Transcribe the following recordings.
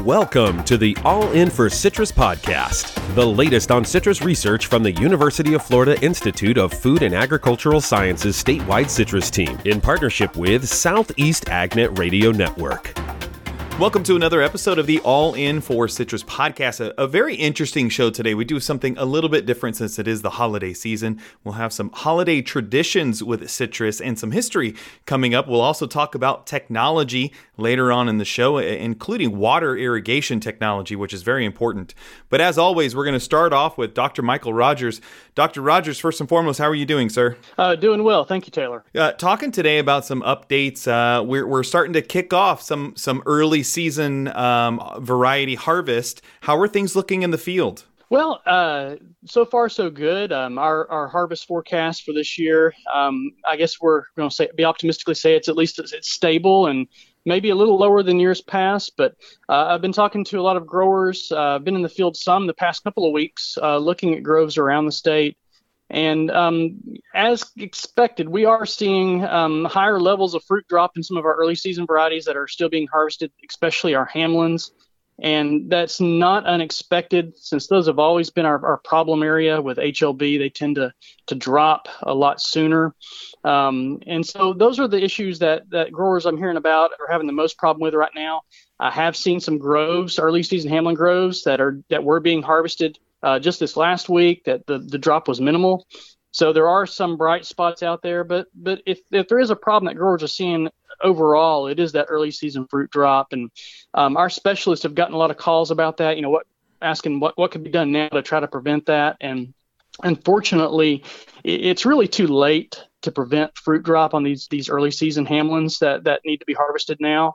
Welcome to the All In for Citrus podcast, the latest on citrus research from the University of Florida Institute of Food and Agricultural Sciences statewide citrus team in partnership with Southeast AgNet Radio Network. Welcome to another episode of the All In for Citrus podcast. A, a, very interesting show today. We do something a little bit different since it is the holiday season. We'll have some holiday traditions with citrus and some history coming up. We'll also talk about technology later on in the show, including water irrigation technology, which is very important. But as always, we're going to start off with Dr. Michael Rogers. Dr. Rogers, first and foremost, how are you doing, sir? Uh, doing well. Thank you, Taylor. Uh, talking today about some updates. Uh, we're, we're starting to kick off some, some early season um, variety harvest. How are things looking in the field? Well, uh, so far so good. Um, our our harvest forecast for this year, um, I guess we're going to say be optimistically say it's at least it's, it's, stable and maybe a little lower than years past. But uh, I've been talking to a lot of growers. Uh, I've been in the field some the past couple of weeks, uh, looking at groves around the state. And um, as expected, we are seeing um, higher levels of fruit drop in some of our early season varieties that are still being harvested, especially our Hamlins. And that's not unexpected since those have always been our, our problem area with HLB. They tend to, to drop a lot sooner. Um, and so those are the issues that, that growers I'm hearing about are having the most problem with right now. I have seen some groves, early season Hamlin groves that are that were being harvested uh, just this last week that the, the drop was minimal. So there are some bright spots out there, but but if, if there is a problem that growers are seeing overall, it is that early season fruit drop, and um, our specialists have gotten a lot of calls about that. You know, what asking what what could be done now to try to prevent that, and unfortunately, it's really too late to prevent fruit drop on these these early season hamlins that that need to be harvested now.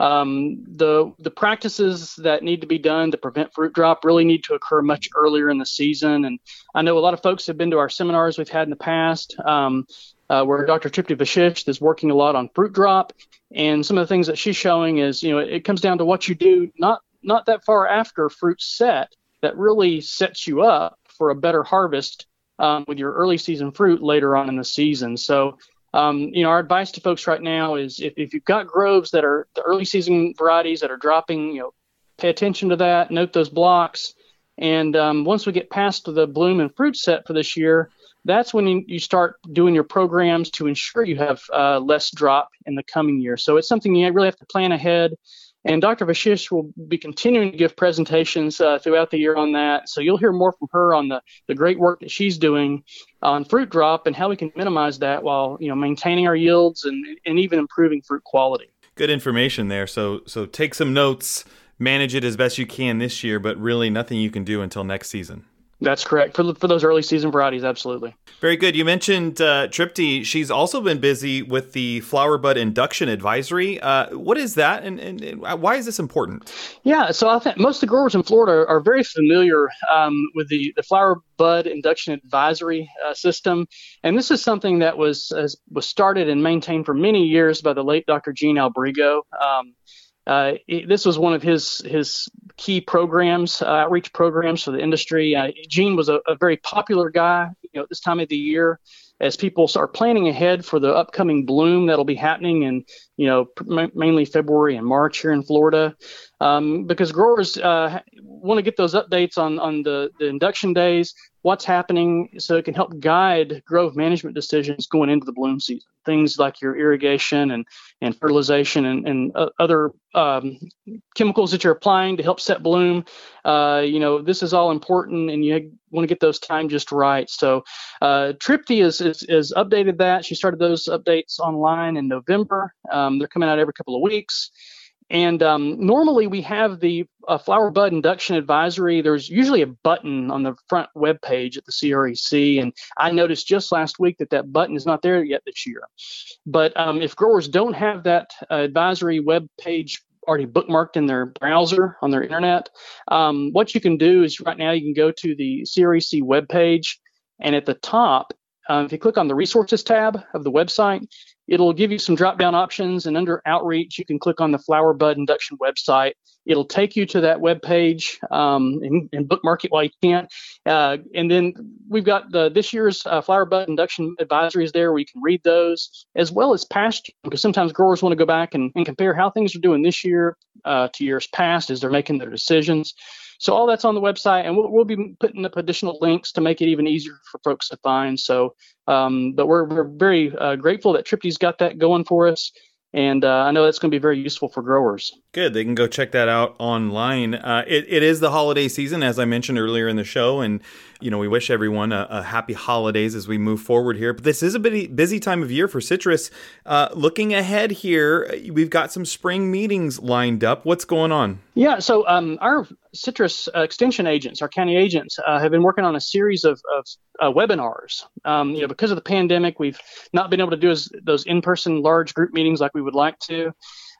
Um, the the practices that need to be done to prevent fruit drop really need to occur much earlier in the season. And I know a lot of folks have been to our seminars we've had in the past, um, uh, where Dr. Tripti Vashisht is working a lot on fruit drop. And some of the things that she's showing is, you know, it, it comes down to what you do not not that far after fruit set that really sets you up for a better harvest um, with your early season fruit later on in the season. So um, you know, our advice to folks right now is if, if you've got groves that are the early season varieties that are dropping, you know, pay attention to that, note those blocks. And um, once we get past the bloom and fruit set for this year, that's when you, you start doing your programs to ensure you have uh, less drop in the coming year. So it's something you really have to plan ahead. And Dr. Vashisht will be continuing to give presentations uh, throughout the year on that. So you'll hear more from her on the, the great work that she's doing on fruit drop and how we can minimize that while you know maintaining our yields and, and even improving fruit quality. Good information there. So so take some notes, manage it as best you can this year, but really nothing you can do until next season. That's correct for for those early season varieties. Absolutely. Very good. You mentioned uh, Tripti. She's also been busy with the flower bud induction advisory. Uh, what is that, and, and, and, why is this important? Yeah, so I think most of the growers in Florida are very familiar um, with the the flower bud induction advisory uh, system, and this is something that was was started and maintained for many years by the late Dr. Gene Albrigo. Um, uh, this was one of his his key programs, uh, outreach programs for the industry. Uh, Gene was a, a, very popular guy, you know, at this time of the year, as people start planning ahead for the upcoming bloom that'll be happening in, you know, mainly February and March here in Florida, um, because growers uh, want to get those updates on on the the induction days, what's happening, so it can help guide grove management decisions going into the bloom season things like your irrigation and, and fertilization and, and uh, other um, chemicals that you're applying to help set bloom. Uh, you know, this is all important and you want to get those timed just right. So uh, Tripti is, is, is, updated that. She started those updates online in November. Um, they're coming out every couple of weeks. And um, normally we have the uh, flower bud induction advisory. There's usually a button on the front web page at the CREC. And I noticed just last week that that button is not there yet this year. But um, if growers don't have that uh, advisory web page already bookmarked in their browser on their internet, um, what you can do is right now you can go to the CREC web page. And at the top, uh, if you click on the resources tab of the website, It'll give you some drop down options, and under outreach, you can click on the Flower Bud Induction website. It'll take you to that web page um, and, and, bookmark it while you can. Uh, and then we've got the, this year's uh, Flower Bud Induction advisories there where you can read those, as well as past because sometimes growers want to go back and, and compare how things are doing this year uh, to years past as they're making their decisions. So all that's on the website, and we'll, we'll be putting up additional links to make it even easier for folks to find. So, um, but we're, we're very uh, grateful that Tripti's got that going for us and uh, I know that's going to be very useful for growers. Good. They can go check that out online. Uh, it, it is the holiday season, as I mentioned earlier in the show, and you know we wish everyone a, a happy holidays as we move forward here. But this is a busy, busy time of year for citrus. Uh, looking ahead here, we've got some spring meetings lined up. What's going on? Yeah. So um, our citrus uh, extension agents, our county agents, uh, have been working on a series of, of uh, webinars. Um, you know, because of the pandemic, we've not been able to do as, those in-person large group meetings like we would like to.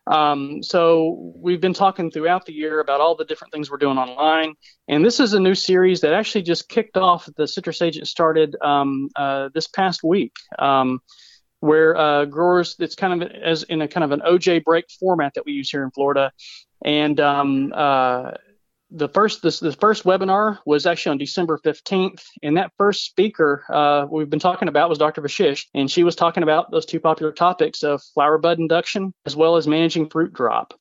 Um, so we've been talking throughout the year about all the different things we're doing online, and this is a new series that actually just kicked off. The Citrus Agent started um, uh, this past week, um, where uh, growers it's kind of as in a kind of an OJ break format that we use here in Florida, and um, uh, the first this the first webinar was actually on December 15th, and that first speaker uh, we've been talking about was Dr. Vashisht, and she was talking about those two popular topics of flower bud induction as well as managing fruit drop.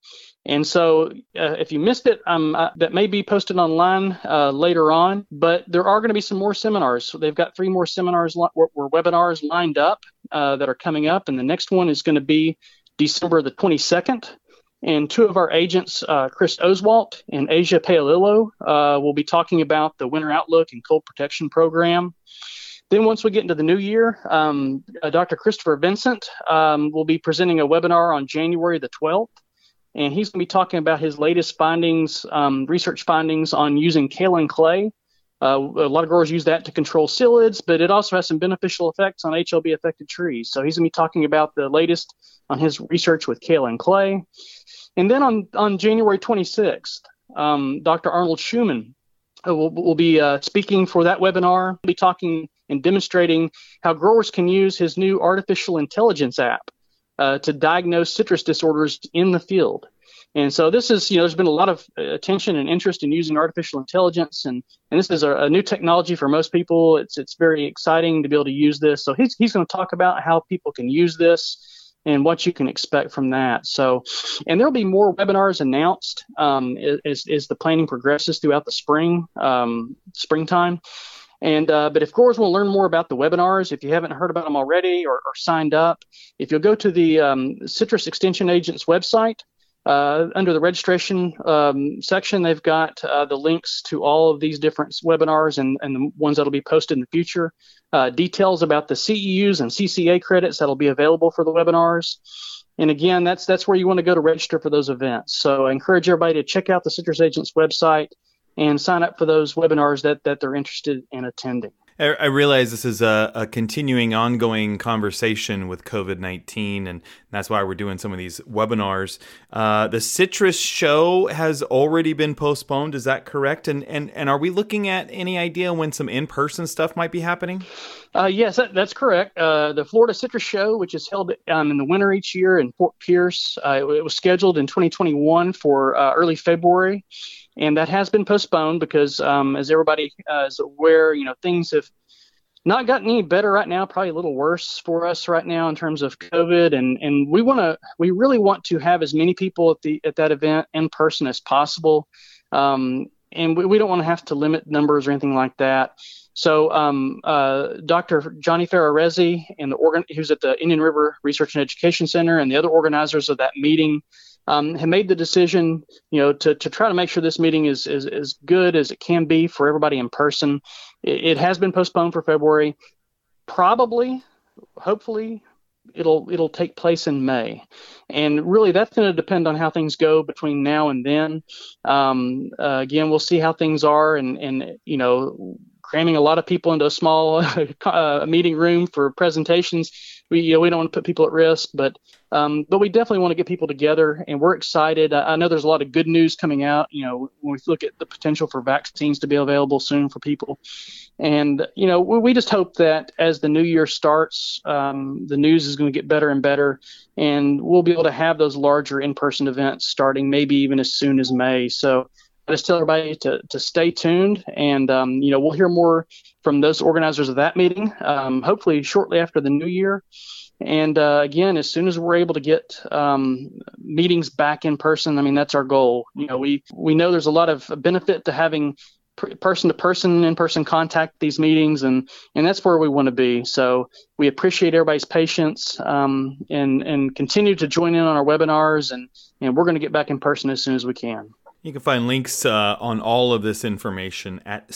And so, uh, if you missed it, um, uh, that may be posted online uh, later on. But there are going to be some more seminars. So they've got three more seminars or, or webinars lined up uh, that are coming up, and the next one is going to be December the 22nd. And two of our agents, uh, Chris Oswalt and Ajia Paolillo, uh, will be talking about the winter outlook and cold protection program. Then, once we get into the new year, um, uh, Dr. Christopher Vincent um, will be presenting a webinar on January the 12th. And he's going to be talking about his latest findings, um, research findings on using kaolin clay. Uh, a lot of growers use that to control psyllids, but it also has some beneficial effects on HLB affected trees. So he's going to be talking about the latest on his research with kaolin clay. And then on, on January 26th, um, Dr. Arnold Schumann uh, will, will be uh, speaking for that webinar. He'll be talking and demonstrating how growers can use his new artificial intelligence app uh, to diagnose citrus disorders in the field. And so this is, you know, there's been a lot of uh, attention and interest in using artificial intelligence, and, and this is a, a new technology for most people. It's it's very exciting to be able to use this. So he's he's going to talk about how people can use this and what you can expect from that. So, and there'll be more webinars announced um, as, as the planning progresses throughout the spring, um, springtime. And uh, but if growers want to learn more about the webinars, if you haven't heard about them already or, or signed up, if you'll go to the um, Citrus Extension Agents website, uh, under the registration um, section, they've got uh, the links to all of these different webinars and, and the ones that'll be posted in the future. Uh, details about the CEUs and CCA credits that'll be available for the webinars. And again, that's that's where you want to go to register for those events. So I encourage everybody to check out the Citrus Agents website and sign up for those webinars that that they're interested in attending. I realize this is a, a continuing, ongoing conversation with COVID 19, and that's why we're doing some of these webinars. Uh, the Citrus show has already been postponed. Is that correct? And, and, and are we looking at any idea when some in person stuff might be happening? Uh, yes, that, that's correct. Uh, the Florida Citrus Show, which is held um, in the winter each year in Fort Pierce, uh, it, it, was scheduled in 2021 for uh, early February and that has been postponed because, um, as everybody uh, is aware, you know things have not gotten any better right now. Probably a little worse for us right now in terms of COVID, and and we want to, we really want to have as many people at the at that event in person as possible, um, and we, we don't want to have to limit numbers or anything like that. So, um, uh, Dr. Johnny Ferrarezi and the organ, who's at the Indian River Research and Education Center, and the other organizers of that meeting um, have made the decision, you know, to, to try to make sure this meeting is, is as good as it can be for everybody in person. It, it has been postponed for February. Probably, hopefully, it'll it'll take place in May, and really that's going to depend on how things go between now and then. Um, uh, again, we'll see how things are, and and you know, cramming a lot of people into a small uh, meeting room for presentations we you know we don't want to put people at risk, but um, but we definitely want to get people together, and we're excited. I, I know there's a lot of good news coming out. You know, when we look at the potential for vaccines to be available soon for people, and you know, we, we just hope that as the new year starts, um, the news is going to get better and better, and we'll be able to have those larger in-person events starting maybe even as soon as May. So just tell everybody to, to stay tuned, and um, you know we'll hear more from those organizers of that meeting, um, hopefully shortly after the new year. And uh, again, as soon as we're able to get um, meetings back in person, I mean that's our goal. You know, we we know there's a lot of benefit to having person to person in person contact these meetings and and that's where we want to be so we appreciate everybody's patience um, and and continue to join in on our webinars and and we're going to get back in person as soon as we can you can find links uh, on all of this information at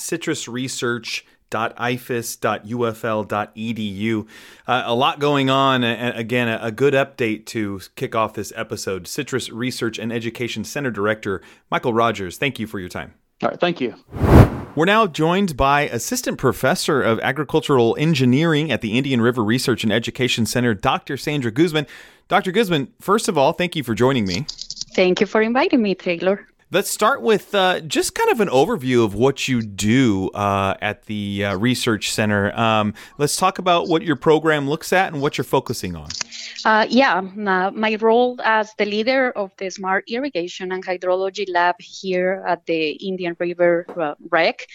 citrusresearch.ifas.ufl.edu. Uh, a lot going on. And again, a, a, good update to kick off this episode. Citrus Research and Education Center Director Michael Rogers, thank you for your time. All right, thank you. We're now joined by Assistant Professor of Agricultural Engineering at the Indian River Research and Education Center, Dr. Sandra Guzman. Dr. Guzman, first of all, thank you for joining me. Thank you for inviting me, Taylor. Let's start with uh, just kind of an overview of what you do uh, at the uh, Research Center. Um, let's talk about what your program looks at and what you're focusing on. Uh, yeah, my role as the leader of the Smart Irrigation and Hydrology Lab here at the Indian River uh, REC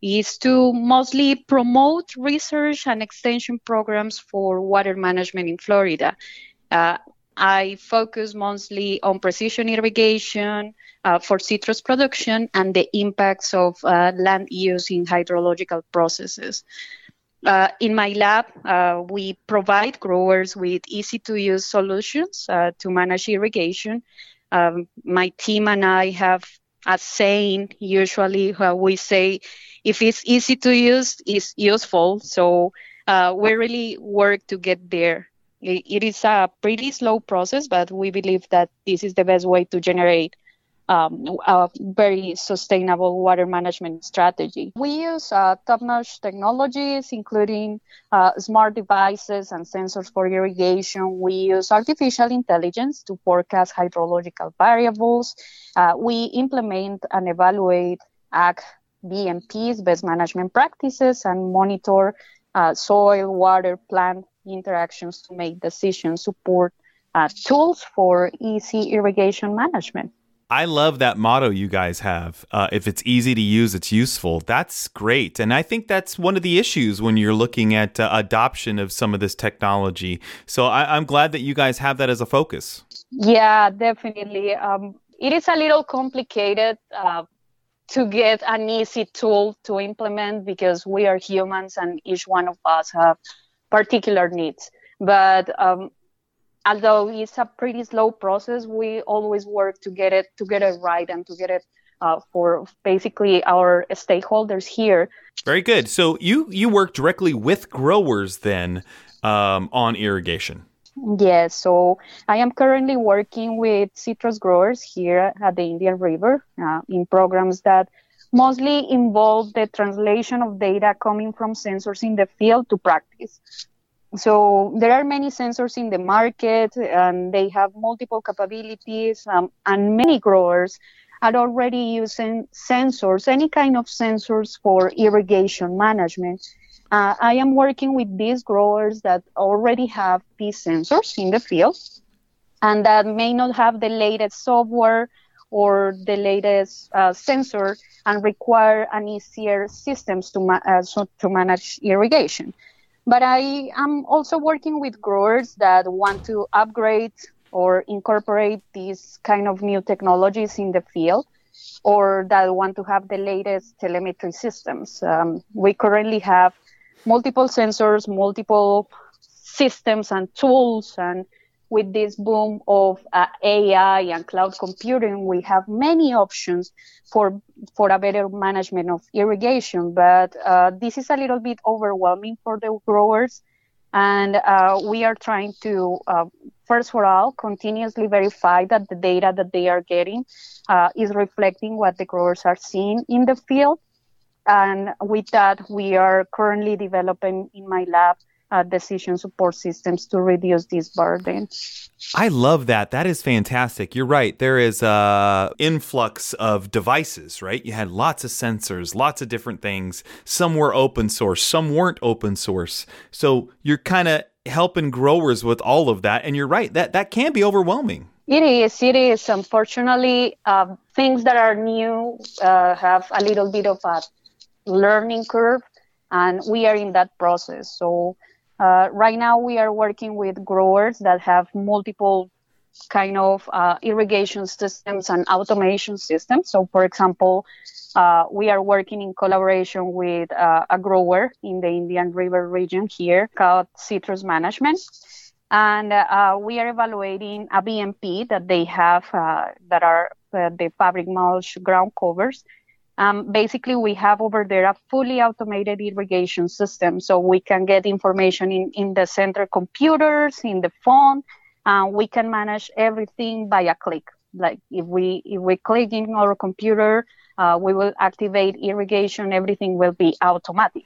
is to mostly promote research and extension programs for water management in Florida. Uh, I focus mostly on precision irrigation, uh, for citrus production and the impacts of uh, land use in hydrological processes. Uh, in my lab, uh, we provide growers with easy to use solutions uh, to manage irrigation. Um, my team and I have a saying usually we say if it's easy to use, it's useful. So uh, we really work to get there. It, is a pretty slow process, but we believe that this is the best way to generate um, a very sustainable water management strategy. We use uh, top-notch technologies, including uh, smart devices and sensors for irrigation. We use artificial intelligence to forecast hydrological variables. Uh, we implement and evaluate AG BMPs, best management practices, and monitor uh, soil, water, plant interactions to make decisions, support uh, tools for easy irrigation management. I love that motto you guys have. Uh, if it's easy to use, it's useful. That's great. And I think that's one of the issues when you're looking at uh, adoption of some of this technology. So I- am glad that you guys have that as a focus. Yeah, definitely. Um, it is a little complicated uh, to get an easy tool to implement because we are humans and each one of us have particular needs. But um, although it's a pretty slow process, we always work to get it to get it right and to get it uh, for basically our stakeholders here. Very good. So you you work directly with growers then um, on irrigation. Yes, so I am currently working with citrus growers here at the Indian River uh, in programs that mostly involve the translation of data coming from sensors in the field to practice. So there are many sensors in the market and they have multiple capabilities um, and many growers are already using sensors any kind of sensors for irrigation management. Uh, i am working with these growers that already have these sensors in the field and that may not have the latest software or the latest uh, sensor and require an easier systems to, ma- uh, so to manage irrigation but I am also working with growers that want to upgrade or incorporate these kind of new technologies in the field or that want to have the latest telemetry systems. Um, we currently have multiple sensors, multiple systems and tools and with this boom of uh, AI and cloud computing, we have many options for for a better management of irrigation. But uh, this is a little bit overwhelming for the growers, and uh, we are trying to uh, first of all continuously verify that the data that they are getting uh, is reflecting what the growers are seeing in the field. And with that, we are currently developing in my lab uh, decision support systems to reduce this burden. I love that. That is fantastic. You're right. There is a influx of devices, right? You had lots of sensors, lots of different things. Some were open source, some weren't open source. So you're kind of helping growers with all of that and you're right. That that can be overwhelming. It is. It is. Unfortunately, uh, things that are new uh, have a little bit of a learning curve, and we are in that process. So, uh, right now, we are working with growers that have multiple kind of uh, irrigation systems and automation systems. So, for example, uh, we are working in collaboration with uh, a grower in the Indian River region here called Citrus Management. And uh, we are evaluating a BMP that they have uh, that are uh, the fabric mulch ground covers. Um, basically, we have over there a fully automated irrigation system, so we can get information in, in the center computers, in the phone, and we can manage everything by a click. Like if we if we click in our computer, uh, we will activate irrigation. Everything will be automatic.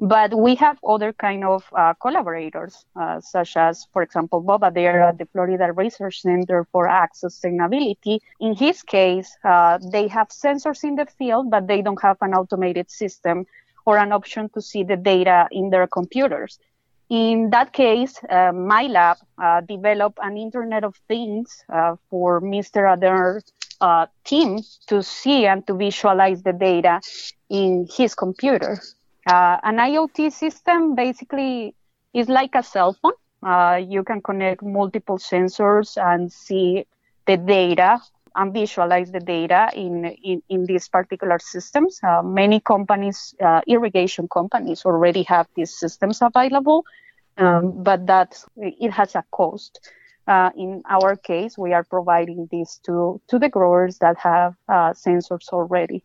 But we have other kind of uh, collaborators, uh, such as, for example, Bob Adair at the Florida Research Center for Ag Sustainability. In his case, uh, they have sensors in the field, but they don't have an automated system or an option to see the data in their computers. In that case, uh, my lab uh, developed an Internet of Things uh, for Mr. Adair's uh, team to see and to visualize the data in his computer. Uh, an IoT system basically is like a cell phone. Uh, you can connect multiple sensors and see the data and visualize the data in, in, in these particular systems. Uh, many companies, uh, irrigation companies, already have these systems available, um, but that it has a cost. Uh, in our case, we are providing this to, to the growers that have uh, sensors already.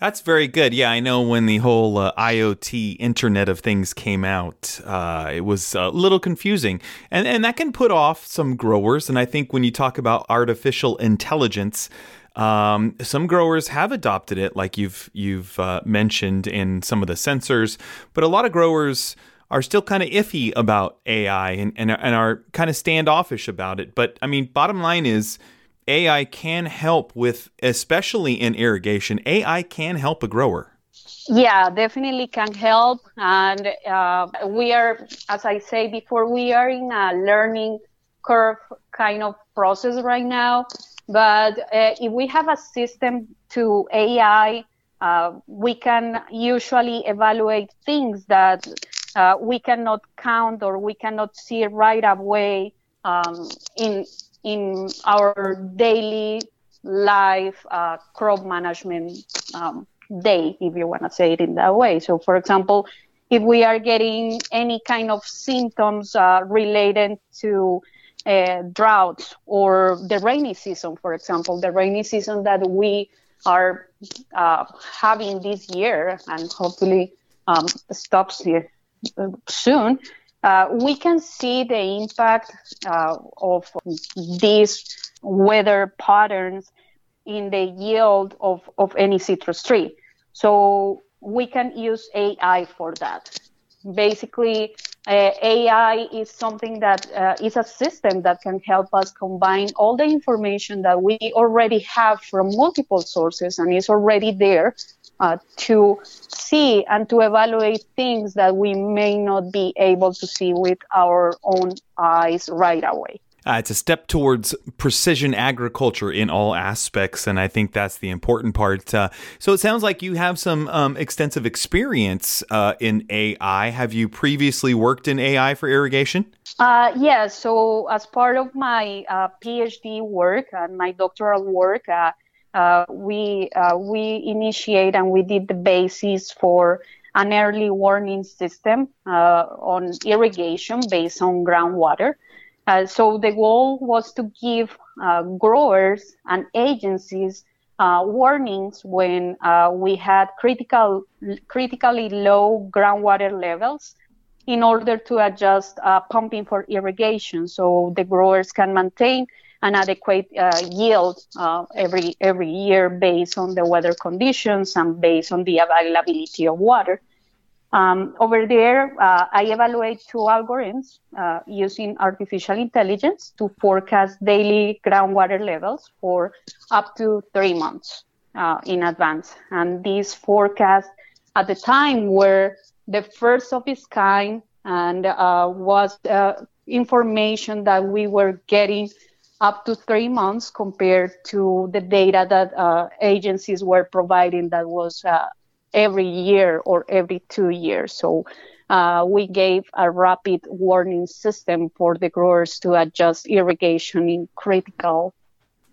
That's very good. Yeah, I know when the whole uh, IoT Internet of Things came out, uh, it was a little confusing, and and that can put off some growers. And I think when you talk about artificial intelligence, um, some growers have adopted it, like you've you've uh, mentioned in some of the sensors, but a lot of growers are still kind of iffy about AI and, and and are kind of standoffish about it. But I mean, bottom line is AI can help with, especially in irrigation, AI can help a grower. Yeah, definitely can help. And uh, we are, as I say before, we are in a learning curve kind of process right now. But uh, if we have a system to AI, uh, we can usually evaluate things that uh, we cannot count or we cannot see right away um, in in our daily life uh, crop management um, day, if you want to say it in that way. So, for example, if we are getting any kind of symptoms uh, related to uh, droughts or the rainy season, for example, the rainy season that we are uh, having this year and hopefully um, stops here uh, soon, uh, we can see the impact uh, of these weather patterns in the yield of, of any citrus tree. So we can use AI for that. Basically, uh, AI is something that uh, is a system that can help us combine all the information that we already have from multiple sources and is already there uh, to see and to evaluate things that we may not be able to see with our own eyes right away. Uh, it's a step towards precision agriculture in all aspects, and I think that's the important part. Uh, so it sounds like you have some um, extensive experience uh, in AI. Have you previously worked in AI for irrigation? Uh, yes. Yeah, so as part of my uh, PhD work and my doctoral work, uh, uh, we uh, we initiate and we did the basis for an early warning system uh, on irrigation based on groundwater. Uh, so the goal was to give uh, growers and agencies uh, warnings when we had critical, critically low groundwater levels in order to adjust pumping for irrigation so the growers can maintain an adequate uh, yield uh, every every year based on the weather conditions and based on the availability of water. Um, over there, uh, I evaluate two algorithms uh, using artificial intelligence to forecast daily groundwater levels for up to three months uh, in advance. And these forecasts at the time were the first of its kind and uh, was information that we were getting up to three months compared to the data that uh, agencies were providing that was uh, every year or every two years. So uh, we gave a rapid warning system for the growers to adjust irrigation in critical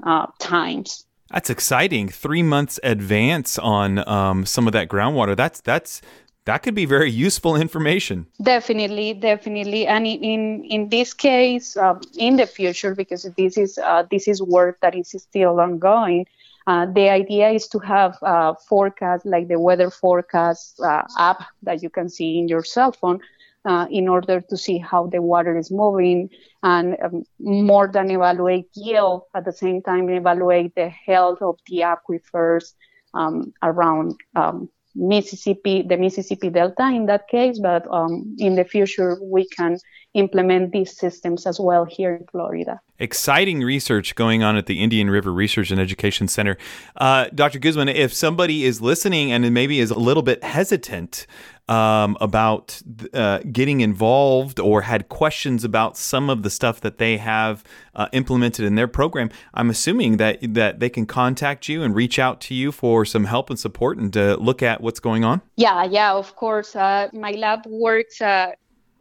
uh, times. That's exciting. Three months advance on um, some of that groundwater. That's that's that could be very useful information. Definitely, definitely, and in in this case, um, in the future, because this is uh, this is work that is still ongoing. Uh, the idea is to have uh, forecast like the weather forecast uh, app that you can see in your cell phone uh, in order to see how the water is moving and um, more than evaluate yield at the same time evaluate the health of the aquifers um, around um, Mississippi, the Mississippi Delta in that case, but um, in the future we can implement these systems as well here in Florida. Exciting research going on at the Indian River Research and Education Center. Uh, Dr. Guzman, if somebody is listening and maybe is a little bit hesitant um, about uh, getting involved or had questions about some of the stuff that they have uh, implemented in their program, I'm assuming that that they can contact you and reach out to you for some help and support and to look at what's going on. Yeah, yeah, of course. Uh, my lab works uh,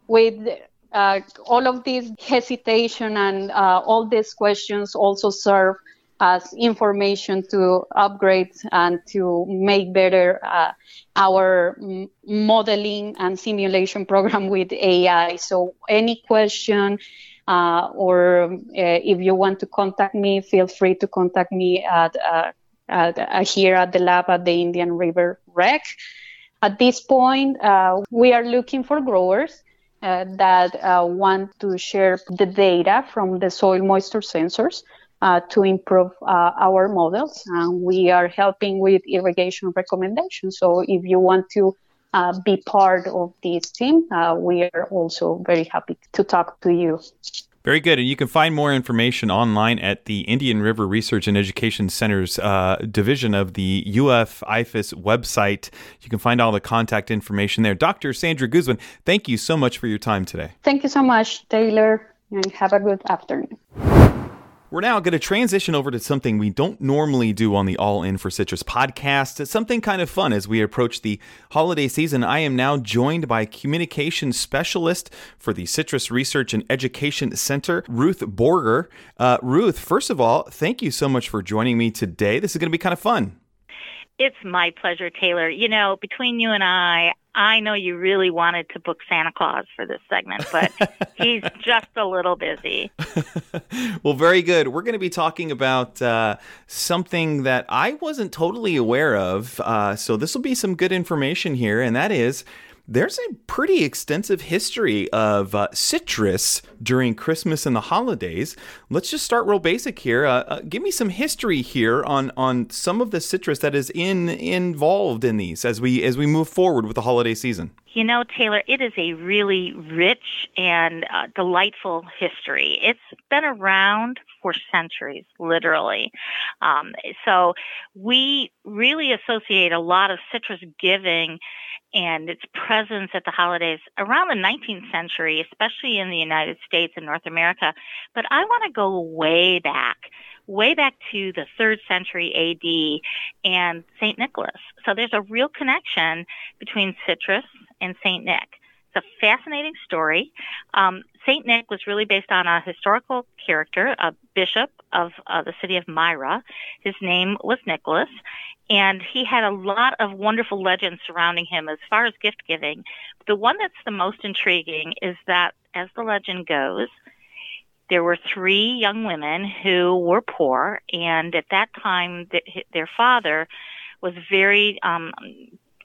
with uh, all of this hesitation and uh, all these questions also serve as information to upgrade and to make better uh, our modeling and simulation program with AI. So any question uh, or uh, if you want to contact me, feel free to contact me at, uh, at uh, here at the lab at the Indian River Rec. At this point, uh, we are looking for growers that want to share the data from the soil moisture sensors uh, to improve uh, our models. And we are helping with irrigation recommendations. So if you want to uh, be part of this team, uh, we are also very happy to talk to you. Very good. And you can find more information online at the Indian River Research and Education Center's uh, division of the UF IFAS website. You can find all the contact information there. Dr. Sandra Guzman, thank you so much for your time today. Thank you so much, Taylor, and have a good afternoon. We're now going to transition over to something we don't normally do on the All In for Citrus podcast. Something kind of fun as we approach the holiday season. I am now joined by communication specialist for the Citrus Research and Education Center, Ruth Borger. Uh, Ruth, first of all, thank you so much for joining me today. This is going to be kind of fun. It's my pleasure, Taylor. You know, between you and I, I know you really wanted to book Santa Claus for this segment, but he's just a little busy. well, very good. We're going to be talking about uh, something that I wasn't totally aware of. Uh, so, this will be some good information here, and that is there's a pretty extensive history of uh, citrus during Christmas and the holidays. Let's just start real basic here. Uh, uh, give me some history here on on some of the citrus that is in involved in these as we as we move forward with the holiday season. You know, Taylor, it is a really rich and uh, delightful history. It's been around for centuries, literally. Um, so we really associate a lot of citrus giving and its presence at the holidays around the 19th century, especially in the United States and North America. But I want to go way back, way back to the third century AD and St. Nicholas. So there's a real connection between citrus and St. Nick. It's a fascinating story. Um, St. Nick was really based on a historical character, a bishop of uh, the city of Myra. His name was Nicholas, and he had a lot of wonderful legends surrounding him as far as gift giving. The one that's the most intriguing is that, as the legend goes, there were three young women who were poor, and at that time, their father was very um,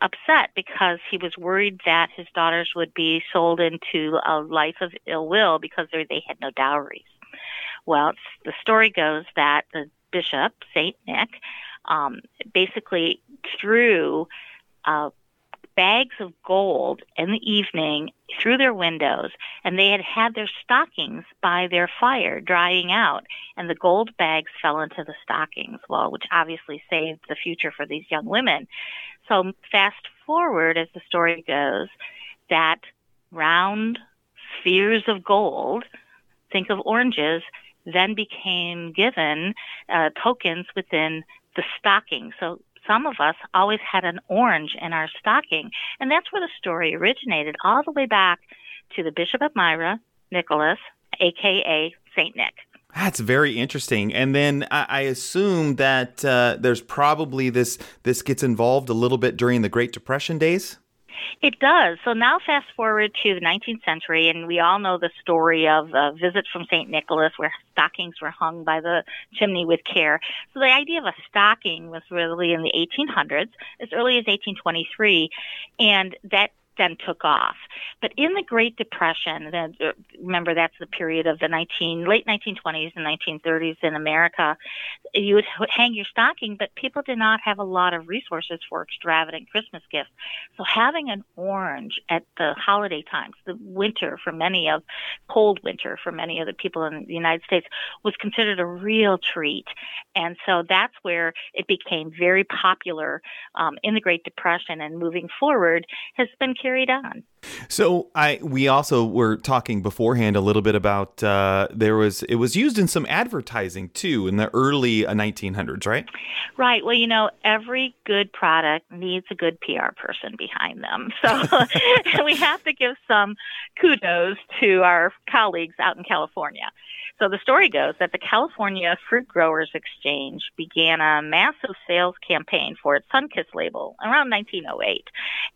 upset because he was worried that his daughters would be sold into a life of ill will because they had no dowries. Well, the story goes that the bishop, Saint Nick, um, basically threw uh, bags of gold in the evening through their windows, and they had had their stockings by their fire drying out, and the gold bags fell into the stockings, well, which obviously saved the future for these young women. So, fast forward as the story goes, that round spheres of gold, think of oranges, then became given uh, tokens within the stocking. So some of us always had an orange in our stocking. And that's where the story originated, all the way back to the Bishop of Myra, Nicholas, aka Saint Nick. That's very interesting. And then I, I assume that uh, there's probably this this gets involved a little bit during the Great Depression days. It does. So now, fast forward to the 19th century, and we all know the story of a visit from St. Nicholas where stockings were hung by the chimney with care. So the idea of a stocking was really in the 1800s, as early as 1823, and that then took off. But in the Great Depression, the, remember that's the period of the 19 late 1920s and 1930s in America. You would hang your stocking, but people did not have a lot of resources for extravagant Christmas gifts. So having an orange at the holiday times, the winter for many of cold winter for many of the people in the United States was considered a real treat. And so that's where it became very popular um, in the Great Depression and moving forward has been carried on. So I we also were talking beforehand a little bit about uh, there was it was used in some advertising too in the early 1900s, uh, right? Right. Well, you know, every good product needs a good PR person behind them. So we have to give some kudos to our colleagues out in California. So the story goes that the California Fruit Growers Exchange began a massive sales campaign for its Sunkist label around 1908.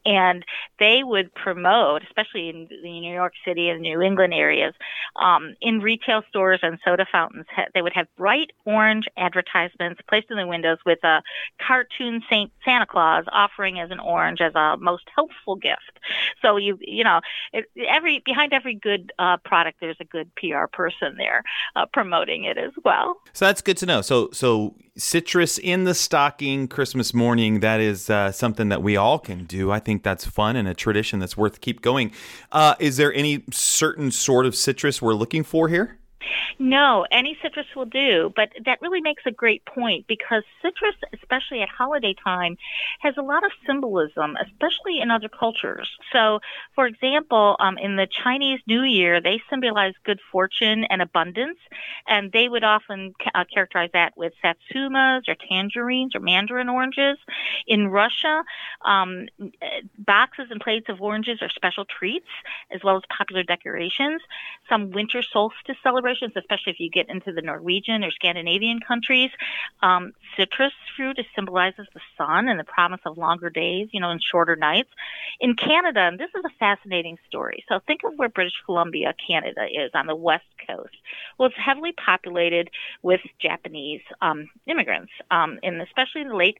And they would promote, especially in the New York City and New England areas, um, in retail stores and soda fountains, they would have bright orange advertisements placed in the windows with a cartoon Saint Santa Claus offering as an orange as a most helpful gift. So you you know every behind every good uh, product there's a good PR person there uh, promoting it as well. So that's good to know. So so citrus in the stocking Christmas morning that is uh, something that we all can do. I think that's fun and a tradition that's worth keep going. Uh, is there any certain sort of citrus we're looking for here? No, any citrus will do, but that really makes a great point because citrus, especially at holiday time, has a lot of symbolism, especially in other cultures. So, for example, um, in the Chinese New Year, they symbolize good fortune and abundance, and they would often uh, characterize that with satsumas or tangerines or mandarin oranges. In Russia, um, boxes and plates of oranges are special treats as well as popular decorations. Some winter solstice celebrations, especially if you get into the Norwegian or Scandinavian countries. Um, citrus fruit symbolizes the sun and the promise of longer days, you know, and shorter nights. In Canada, and this is a fascinating story. So think of where British Columbia, Canada is on the west coast. Well, it's heavily populated with Japanese um, immigrants, um, in especially in the late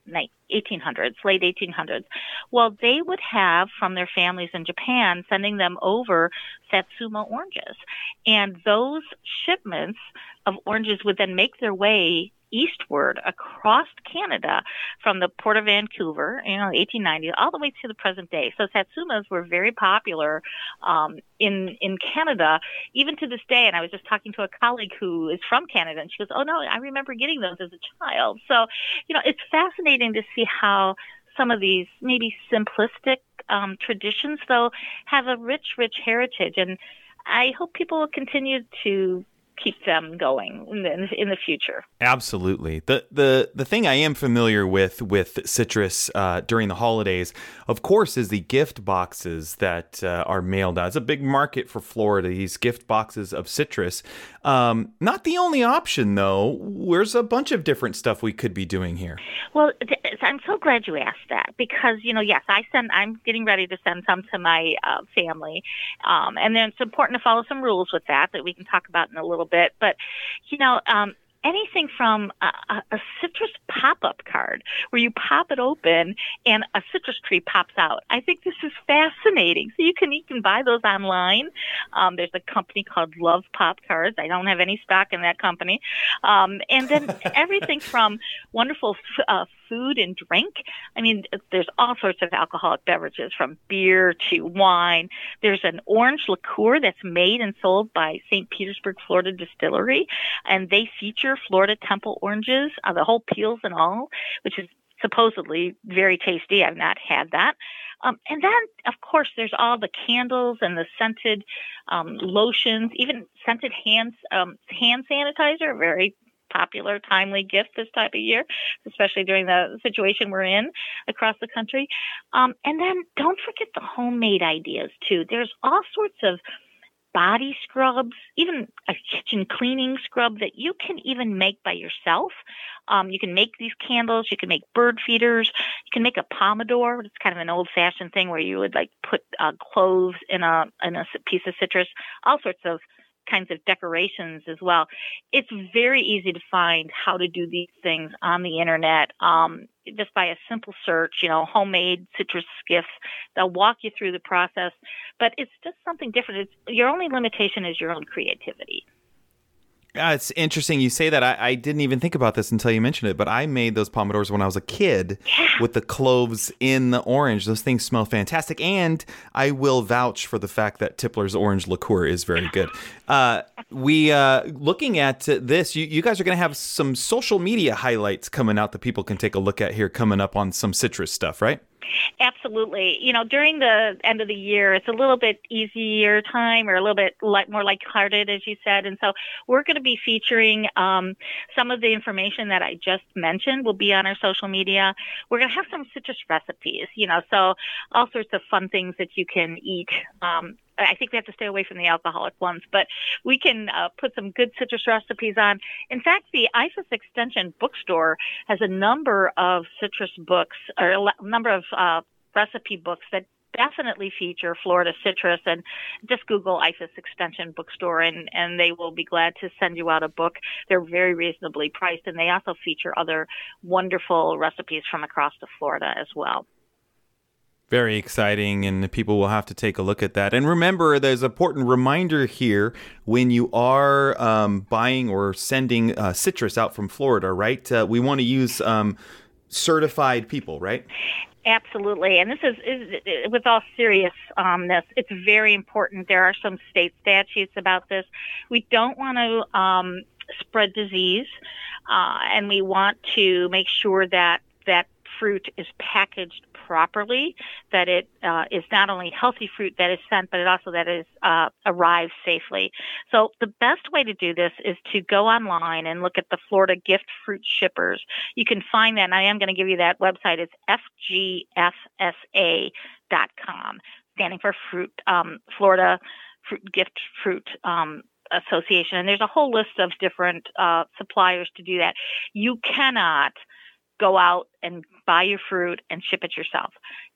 1800s, late 1800s. Well, they would have from their families in Japan sending them over Satsuma oranges, and those shipments of oranges would then make their way eastward across Canada from the port of Vancouver, you know, 1890, all the way to the present day. So satsumas were very popular um, in in Canada, even to this day. And I was just talking to a colleague who is from Canada, and she goes, "Oh no, I remember getting those as a child." So, you know, it's fascinating to see how some of these maybe simplistic um, traditions, though, have a rich, rich heritage. And I hope people will continue to keep them going in the, in the future. Absolutely. The the the thing I am familiar with with citrus uh, during the holidays, of course, is the gift boxes that uh, are mailed out. It's a big market for Florida. These gift boxes of citrus. Um, not the only option though. There's a bunch of different stuff we could be doing here. Well, I'm so glad you asked that because you know, yes, I send. I'm getting ready to send some to my uh, family, um, and then it's important to follow some rules with that that we can talk about in a little bit. But you know, um, anything from a, a, citrus pop-up card where you pop it open and a citrus tree pops out. I think this is fascinating. So you can you can buy those online. Um, there's a company called Love Pop Cards. I don't have any stock in that company. Um, and then everything from wonderful uh, food and drink. I mean, there's all sorts of alcoholic beverages from beer to wine. There's an orange liqueur that's made and sold by St. Petersburg, Florida Distillery, and they feature Florida Temple oranges, uh, the whole peels and all, which is supposedly very tasty. I've not had that. Um, and then, of course, there's all the candles and the scented um, lotions, even scented hands um, hand sanitizer, very popular, timely gift this type of year, especially during the situation we're in across the country. Um, and then don't forget the homemade ideas too. There's all sorts of body scrubs, even a kitchen cleaning scrub that you can even make by yourself. Um, you can make these candles. You can make bird feeders. You can make a pomander. It's kind of an old-fashioned thing where you would like put uh, cloves in a in a piece of citrus. All sorts of kinds of decorations as well. It's very easy to find how to do these things on the internet. Um, just by a simple search, you know, homemade citrus skiffs. They'll walk you through the process, but it's just something different. It's, your only limitation is your own creativity. Yeah, it's interesting you say that. I, I, didn't even think about this until you mentioned it, but I made those pomanders when I was a kid yeah. with the cloves in the orange. Those things smell fantastic. And I will vouch for the fact that Tippler's orange liqueur is very good. Uh, we, uh, looking at this, you, you guys are going to have some social media highlights coming out that people can take a look at here coming up on some citrus stuff, right? Absolutely. You know, during the end of the year, it's a little bit easier time or a little bit light, more lighthearted, as you said. And so we're going to be featuring um, some of the information that I just mentioned will be on our social media. We're going to have some citrus recipes, you know, so all sorts of fun things that you can eat um, I think we have to stay away from the alcoholic ones, but we can uh, put some good citrus recipes on. In fact, the IFAS Extension bookstore has a number of citrus books or a number of uh, recipe books that definitely feature Florida citrus and just Google IFAS Extension Bookstore and, and they will be glad to send you out a book. They're very reasonably priced and they also feature other wonderful recipes from across the Florida as well very exciting and people will have to take a look at that. And remember there's an important reminder here when you are um, buying or sending uh, citrus out from florida right? Uh, we want to use um, certified people right? Absolutely and this is, is with all seriousness it's very important. There are some state statutes about this. We don't want to um, spread disease uh, and we want to make sure that that fruit is packaged properly, that it uh, is not only healthy fruit that is sent, but it also that is uh, arrives safely. So the best way to do this is to go online and look at the Florida Gift Fruit Shippers. You can find that, and I am going to give you that website. It's fgfsa.com, standing for Fruit um, Florida Fruit Gift Fruit. Um, Association, and there's a whole list of different uh, suppliers to do that. You cannot go out and buy your fruit and ship it yourself.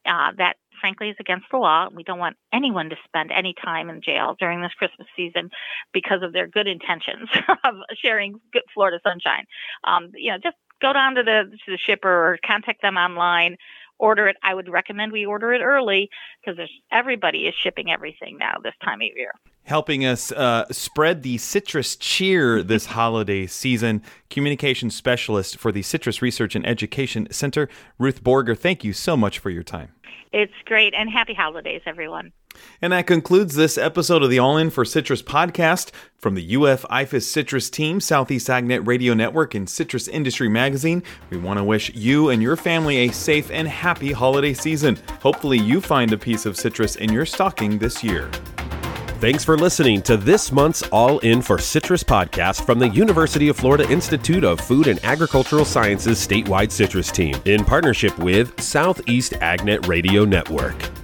Uh, that, frankly, is against the law. We don't want anyone to spend any time in jail during this Christmas season because of their good intentions of sharing good Florida sunshine. Um, you know, just go down to the to the shipper or contact them online. Order it. I would recommend we order it early because everybody is shipping everything now this time of year helping us uh, spread the citrus cheer this holiday season. Communication specialist for the Citrus Research and Education Center, Ruth Borger. Thank you so much for your time. It's great, and happy holidays, everyone. And that concludes this episode of the All In for Citrus podcast from the UF IFAS Citrus team, Southeast AgNet Radio Network, and Citrus Industry Magazine. We want to wish you and your family a safe and happy holiday season. Hopefully, you find a piece of citrus in your stocking this year. Thanks for listening to this month's All In for Citrus podcast from the University of Florida Institute of Food and Agricultural Sciences statewide citrus team in partnership with Southeast AgNet Radio Network.